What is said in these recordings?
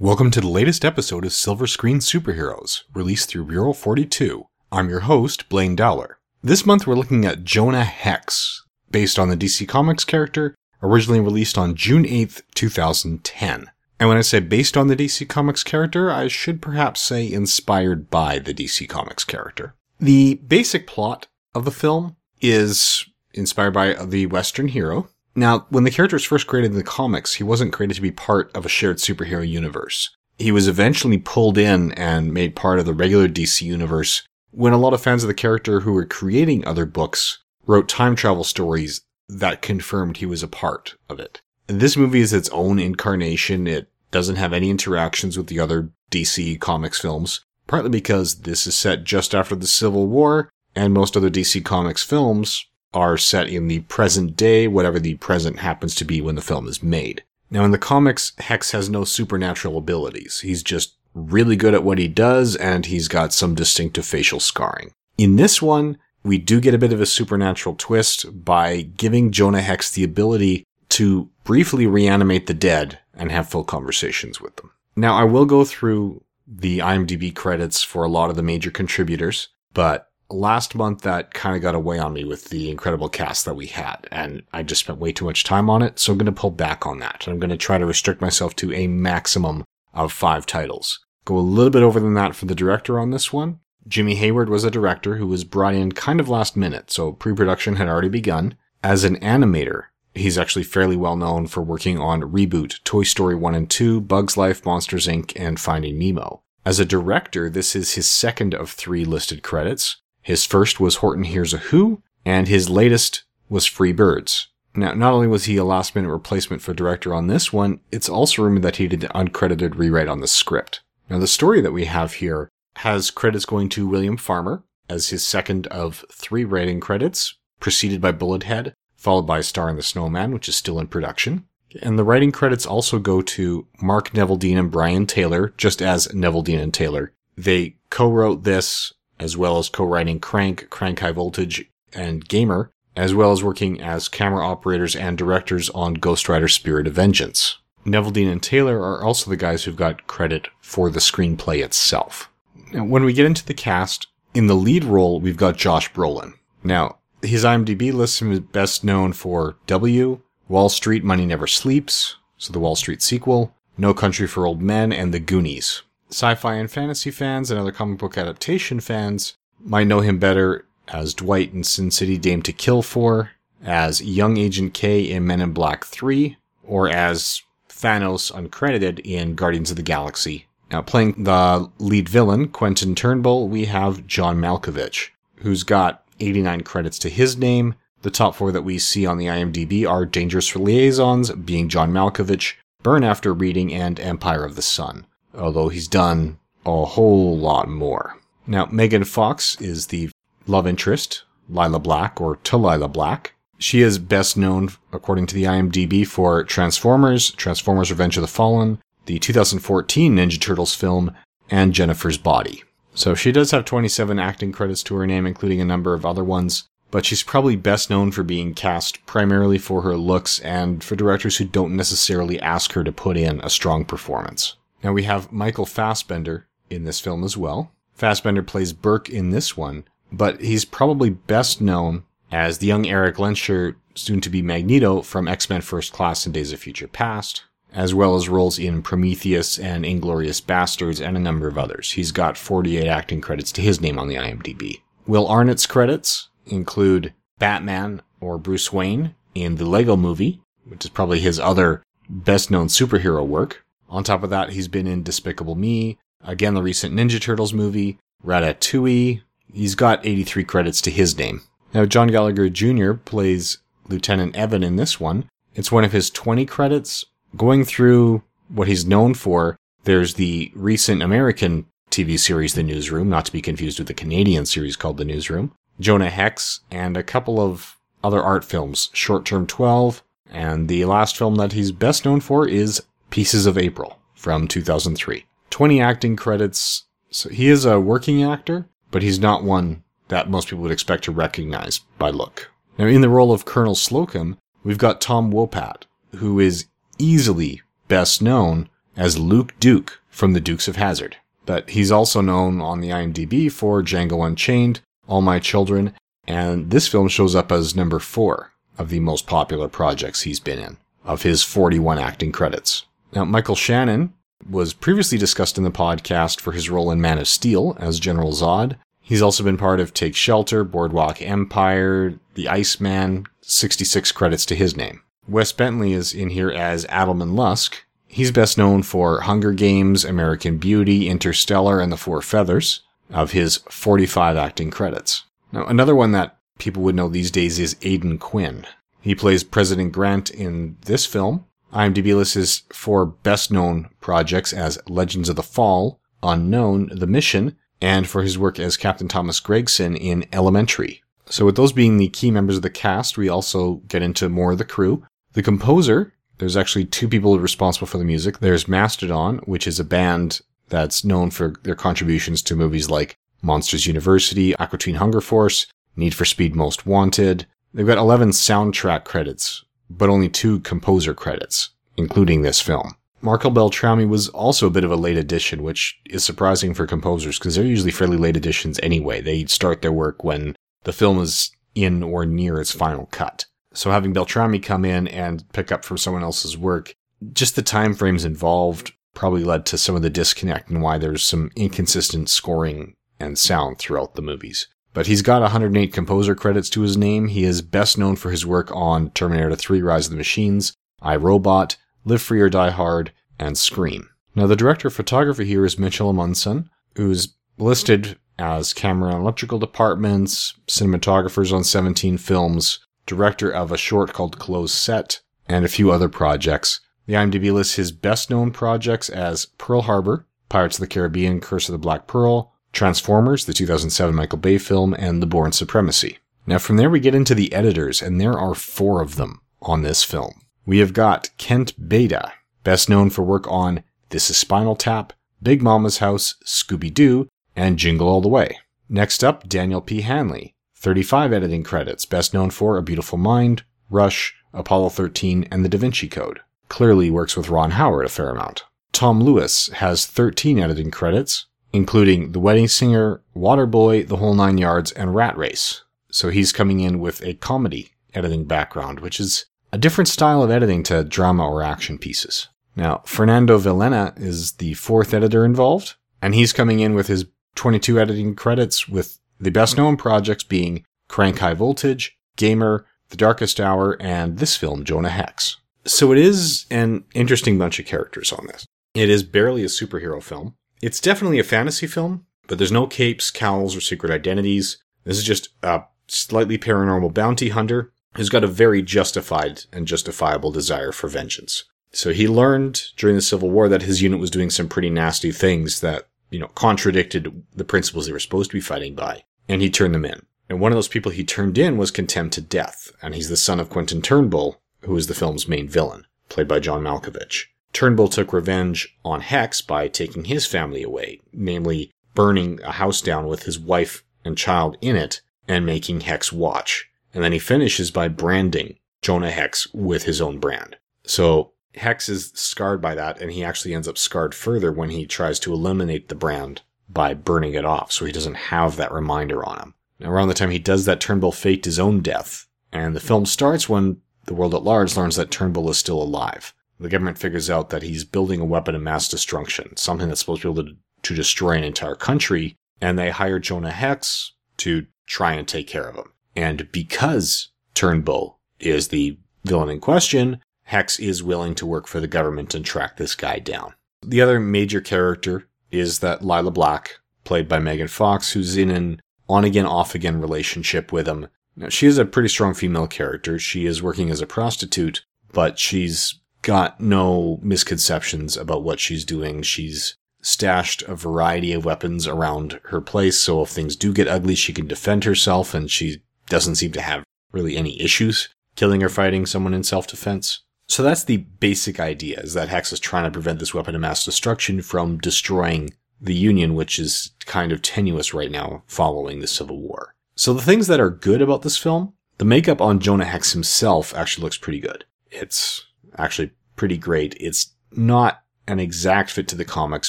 Welcome to the latest episode of Silver Screen Superheroes, released through Bureau 42. I'm your host, Blaine Dowler. This month we're looking at Jonah Hex, based on the DC Comics character, originally released on June 8th, 2010. And when I say based on the DC Comics character, I should perhaps say inspired by the DC Comics character. The basic plot of the film is inspired by the Western hero, now, when the character was first created in the comics, he wasn't created to be part of a shared superhero universe. He was eventually pulled in and made part of the regular DC universe when a lot of fans of the character who were creating other books wrote time travel stories that confirmed he was a part of it. This movie is its own incarnation. It doesn't have any interactions with the other DC comics films, partly because this is set just after the Civil War, and most other DC comics films are set in the present day, whatever the present happens to be when the film is made. Now, in the comics, Hex has no supernatural abilities. He's just really good at what he does, and he's got some distinctive facial scarring. In this one, we do get a bit of a supernatural twist by giving Jonah Hex the ability to briefly reanimate the dead and have full conversations with them. Now, I will go through the IMDb credits for a lot of the major contributors, but last month that kind of got away on me with the incredible cast that we had and I just spent way too much time on it. So I'm going to pull back on that. I'm going to try to restrict myself to a maximum of five titles. Go a little bit over than that for the director on this one. Jimmy Hayward was a director who was brought in kind of last minute. So pre-production had already begun. As an animator, he's actually fairly well known for working on Reboot, Toy Story 1 and 2, Bugs Life, Monsters Inc., and Finding Nemo. As a director, this is his second of three listed credits. His first was Horton Hears a Who, and his latest was Free Birds. Now, not only was he a last minute replacement for director on this one, it's also rumored that he did an uncredited rewrite on the script. Now, the story that we have here has credits going to William Farmer as his second of three writing credits, preceded by Bullethead, followed by Star and the Snowman, which is still in production. And the writing credits also go to Mark Neveldine and Brian Taylor, just as Neveldine and Taylor. They co-wrote this as well as co-writing Crank, Crank High Voltage, and Gamer, as well as working as camera operators and directors on Ghost Rider Spirit of Vengeance. Neveldine and Taylor are also the guys who've got credit for the screenplay itself. Now, when we get into the cast, in the lead role, we've got Josh Brolin. Now, his IMDb lists him as best known for W, Wall Street Money Never Sleeps, so the Wall Street sequel, No Country for Old Men, and The Goonies. Sci-fi and fantasy fans and other comic book adaptation fans might know him better as Dwight in Sin City Dame to Kill For, as Young Agent K in Men in Black 3, or as Thanos uncredited in Guardians of the Galaxy. Now, playing the lead villain, Quentin Turnbull, we have John Malkovich, who's got 89 credits to his name. The top four that we see on the IMDb are Dangerous Liaisons, being John Malkovich, Burn After Reading, and Empire of the Sun although he's done a whole lot more. Now, Megan Fox is the love interest, Lila Black, or Tallulah Black. She is best known, according to the IMDb, for Transformers, Transformers Revenge of the Fallen, the 2014 Ninja Turtles film, and Jennifer's Body. So she does have 27 acting credits to her name, including a number of other ones, but she's probably best known for being cast primarily for her looks and for directors who don't necessarily ask her to put in a strong performance. Now we have Michael Fassbender in this film as well. Fassbender plays Burke in this one, but he's probably best known as the young Eric Lehnsherr, soon to be Magneto from X-Men First Class and Days of Future Past, as well as roles in Prometheus and Inglourious Basterds and a number of others. He's got 48 acting credits to his name on the IMDb. Will Arnett's credits include Batman or Bruce Wayne in the Lego movie, which is probably his other best known superhero work. On top of that, he's been in Despicable Me, again, the recent Ninja Turtles movie, Ratatouille. He's got 83 credits to his name. Now, John Gallagher Jr. plays Lieutenant Evan in this one. It's one of his 20 credits. Going through what he's known for, there's the recent American TV series, The Newsroom, not to be confused with the Canadian series called The Newsroom, Jonah Hex, and a couple of other art films, Short Term 12, and the last film that he's best known for is Pieces of April from 2003. 20 acting credits. So he is a working actor, but he's not one that most people would expect to recognize by look. Now, in the role of Colonel Slocum, we've got Tom Wopat, who is easily best known as Luke Duke from The Dukes of Hazzard. But he's also known on the IMDb for Django Unchained, All My Children, and this film shows up as number four of the most popular projects he's been in, of his 41 acting credits. Now, Michael Shannon was previously discussed in the podcast for his role in Man of Steel as General Zod. He's also been part of Take Shelter, Boardwalk Empire, The Iceman, 66 credits to his name. Wes Bentley is in here as Adelman Lusk. He's best known for Hunger Games, American Beauty, Interstellar, and The Four Feathers of his 45 acting credits. Now, another one that people would know these days is Aidan Quinn. He plays President Grant in this film. IMDb lists his four best known projects as Legends of the Fall, Unknown, The Mission, and for his work as Captain Thomas Gregson in Elementary. So with those being the key members of the cast, we also get into more of the crew. The composer, there's actually two people responsible for the music. There's Mastodon, which is a band that's known for their contributions to movies like Monsters University, Aqua Hunger Force, Need for Speed Most Wanted. They've got 11 soundtrack credits, but only two composer credits, including this film. Marco Beltrami was also a bit of a late addition, which is surprising for composers because they're usually fairly late additions anyway. They start their work when the film is in or near its final cut. So having Beltrami come in and pick up from someone else's work, just the time frames involved probably led to some of the disconnect and why there's some inconsistent scoring and sound throughout the movies. But he's got 108 composer credits to his name. He is best known for his work on Terminator 3 Rise of the Machines, I, Robot, Live Free or Die Hard, and Scream. Now, the director of photography here is Mitchell Amundsen, who's listed as camera and electrical departments, cinematographers on 17 films, director of a short called Closed Set, and a few other projects. The IMDb lists his best known projects as Pearl Harbor, Pirates of the Caribbean, Curse of the Black Pearl, Transformers, the 2007 Michael Bay film, and The Bourne Supremacy. Now, from there, we get into the editors, and there are four of them on this film. We have got Kent Beyda, best known for work on This is Spinal Tap, Big Mama's House, Scooby Doo, and Jingle All the Way. Next up, Daniel P. Hanley, 35 editing credits, best known for A Beautiful Mind, Rush, Apollo 13, and The Da Vinci Code. Clearly works with Ron Howard a fair amount. Tom Lewis has 13 editing credits, including The Wedding Singer, Waterboy, The Whole Nine Yards, and Rat Race. So he's coming in with a comedy editing background, which is a different style of editing to drama or action pieces. Now, Fernando Villena is the fourth editor involved, and he's coming in with his 22 editing credits with the best known projects being Crank High Voltage, Gamer, The Darkest Hour, and this film, Jonah Hex. So it is an interesting bunch of characters on this. It is barely a superhero film. It's definitely a fantasy film, but there's no capes, cowls, or secret identities. This is just a slightly paranormal bounty hunter who's got a very justified and justifiable desire for vengeance. So he learned during the Civil War that his unit was doing some pretty nasty things that, you know, contradicted the principles they were supposed to be fighting by, and he turned them in. And one of those people he turned in was condemned to death, and he's the son of Quentin Turnbull, who is the film's main villain, played by John Malkovich. Turnbull took revenge on Hex by taking his family away, namely burning a house down with his wife and child in it and making Hex watch. And then he finishes by branding Jonah Hex with his own brand. So Hex is scarred by that, and he actually ends up scarred further when he tries to eliminate the brand by burning it off, so he doesn't have that reminder on him. Now, around the time he does that, Turnbull faked his own death, and the film starts when the world at large learns that Turnbull is still alive. The government figures out that he's building a weapon of mass destruction, something that's supposed to be able to, to destroy an entire country, and they hire Jonah Hex to try and take care of him. And because Turnbull is the villain in question, Hex is willing to work for the government and track this guy down. The other major character is that Lila Black, played by Megan Fox, who's in an on again, off again relationship with him. Now, she is a pretty strong female character. She is working as a prostitute, but she's got no misconceptions about what she's doing. She's stashed a variety of weapons around her place, so if things do get ugly, she can defend herself, and she doesn't seem to have really any issues killing or fighting someone in self-defense. So that's the basic idea, is that Hex is trying to prevent this weapon of mass destruction from destroying the Union, which is kind of tenuous right now following the Civil War. So the things that are good about this film, the makeup on Jonah Hex himself actually looks pretty good. It's actually pretty great. It's not an exact fit to the comics,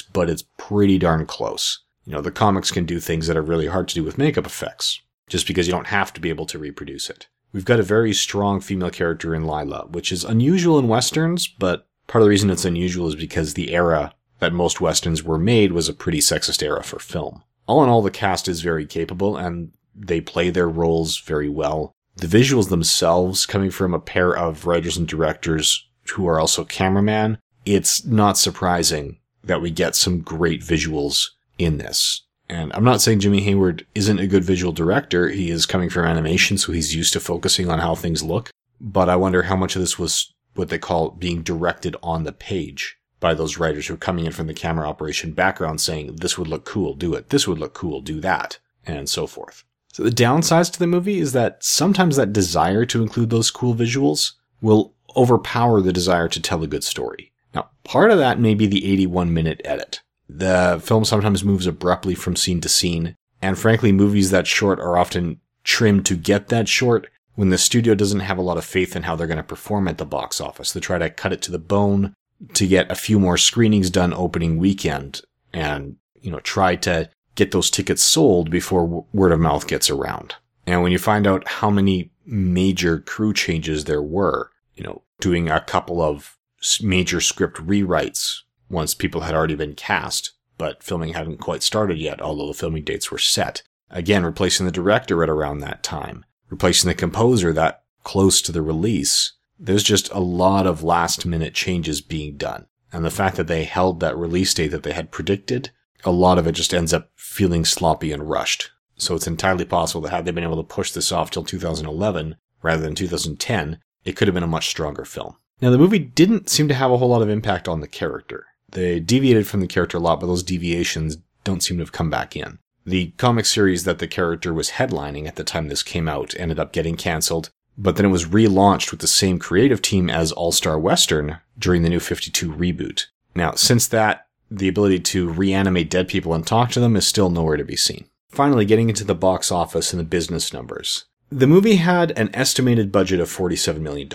but it's pretty darn close. You know, the comics can do things that are really hard to do with makeup effects, just because you don't have to be able to reproduce it. We've got a very strong female character in Lila, which is unusual in westerns, but part of the reason it's unusual is because the era that most westerns were made was a pretty sexist era for film. All in all, the cast is very capable and they play their roles very well. The visuals themselves, coming from a pair of writers and directors who are also cameraman, it's not surprising that we get some great visuals in this. And I'm not saying Jimmy Hayward isn't a good visual director. He is coming from animation, so he's used to focusing on how things look. But I wonder how much of this was what they call being directed on the page by those writers who are coming in from the camera operation background saying, this would look cool, do it. This would look cool, do that. And so forth. So the downsides to the movie is that sometimes that desire to include those cool visuals will overpower the desire to tell a good story. Now, part of that may be the 81 minute edit. The film sometimes moves abruptly from scene to scene, and frankly, movies that short are often trimmed to get that short when the studio doesn't have a lot of faith in how they're going to perform at the box office. They try to cut it to the bone to get a few more screenings done opening weekend and, you know, try to get those tickets sold before word of mouth gets around. And when you find out how many major crew changes there were, you know, doing a couple of major script rewrites once people had already been cast, but filming hadn't quite started yet, although the filming dates were set. Again, replacing the director at around that time, replacing the composer that close to the release. There's just a lot of last minute changes being done. And the fact that they held that release date that they had predicted, a lot of it just ends up feeling sloppy and rushed. So it's entirely possible that had they been able to push this off till 2011 rather than 2010, it could have been a much stronger film. Now, the movie didn't seem to have a whole lot of impact on the character. They deviated from the character a lot, but those deviations don't seem to have come back in. The comic series that the character was headlining at the time this came out ended up getting cancelled, but then it was relaunched with the same creative team as All Star Western during the New 52 reboot. Now, since that, the ability to reanimate dead people and talk to them is still nowhere to be seen. Finally, getting into the box office and the business numbers. The movie had an estimated budget of $47 million.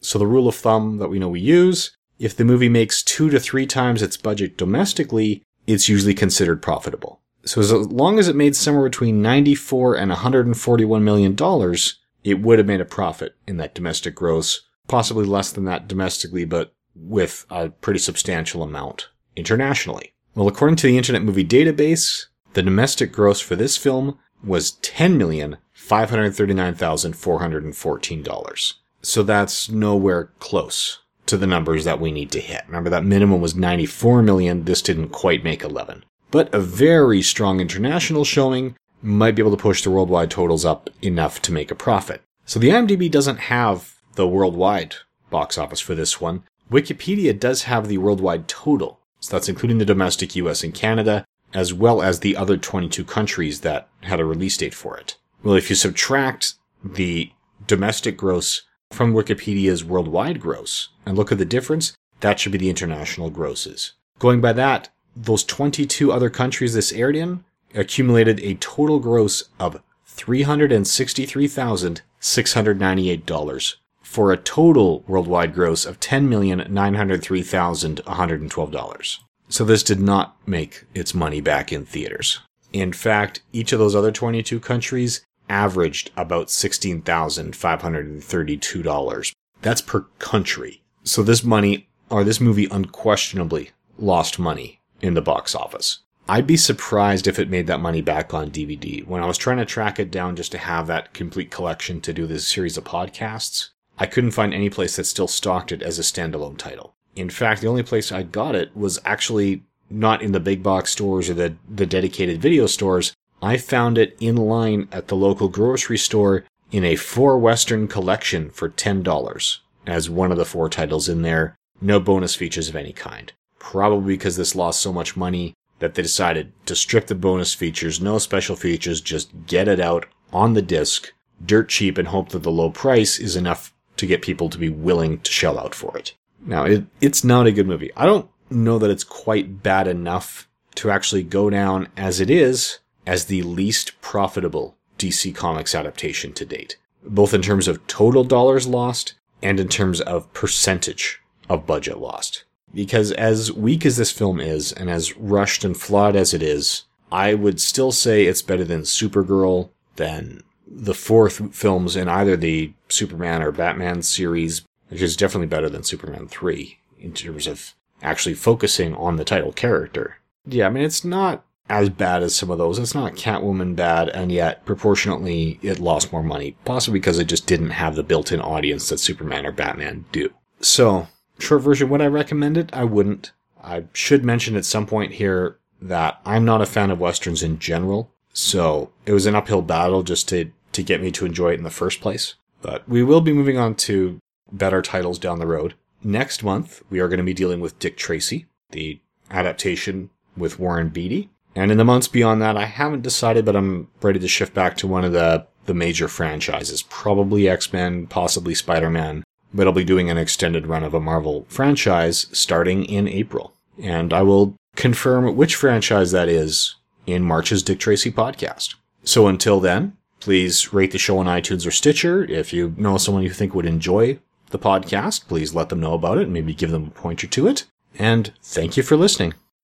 So the rule of thumb that we know we use if the movie makes two to three times its budget domestically, it's usually considered profitable. So as long as it made somewhere between 94 and 141 million dollars, it would have made a profit in that domestic gross, possibly less than that domestically, but with a pretty substantial amount internationally. Well, according to the Internet Movie Database, the domestic gross for this film was $10,539,414. So that's nowhere close to the numbers that we need to hit. Remember that minimum was 94 million. This didn't quite make 11. But a very strong international showing might be able to push the worldwide totals up enough to make a profit. So the IMDb doesn't have the worldwide box office for this one. Wikipedia does have the worldwide total. So that's including the domestic US and Canada, as well as the other 22 countries that had a release date for it. Well, if you subtract the domestic gross from Wikipedia's worldwide gross and look at the difference, that should be the international grosses. Going by that, those 22 other countries this aired in accumulated a total gross of $363,698 for a total worldwide gross of $10,903,112. So this did not make its money back in theaters. In fact, each of those other 22 countries averaged about $16,532. That's per country. So this money, or this movie unquestionably lost money in the box office. I'd be surprised if it made that money back on DVD. When I was trying to track it down just to have that complete collection to do this series of podcasts, I couldn't find any place that still stocked it as a standalone title. In fact, the only place I got it was actually not in the big box stores or the, the dedicated video stores, I found it in line at the local grocery store in a four Western collection for $10 as one of the four titles in there. No bonus features of any kind. Probably because this lost so much money that they decided to strip the bonus features, no special features, just get it out on the disc, dirt cheap, and hope that the low price is enough to get people to be willing to shell out for it. Now, it, it's not a good movie. I don't know that it's quite bad enough to actually go down as it is as the least profitable DC Comics adaptation to date, both in terms of total dollars lost and in terms of percentage of budget lost. Because as weak as this film is, and as rushed and flawed as it is, I would still say it's better than Supergirl, than the fourth films in either the Superman or Batman series, which is definitely better than Superman 3 in terms of actually focusing on the title character. Yeah, I mean, it's not as bad as some of those. It's not Catwoman bad, and yet proportionately it lost more money, possibly because it just didn't have the built in audience that Superman or Batman do. So, short version, would I recommend it? I wouldn't. I should mention at some point here that I'm not a fan of westerns in general, so it was an uphill battle just to, to get me to enjoy it in the first place. But we will be moving on to better titles down the road. Next month, we are going to be dealing with Dick Tracy, the adaptation with Warren Beatty. And in the months beyond that, I haven't decided, but I'm ready to shift back to one of the, the major franchises. Probably X-Men, possibly Spider-Man. But I'll be doing an extended run of a Marvel franchise starting in April. And I will confirm which franchise that is in March's Dick Tracy podcast. So until then, please rate the show on iTunes or Stitcher. If you know someone you think would enjoy the podcast, please let them know about it and maybe give them a pointer to it. And thank you for listening.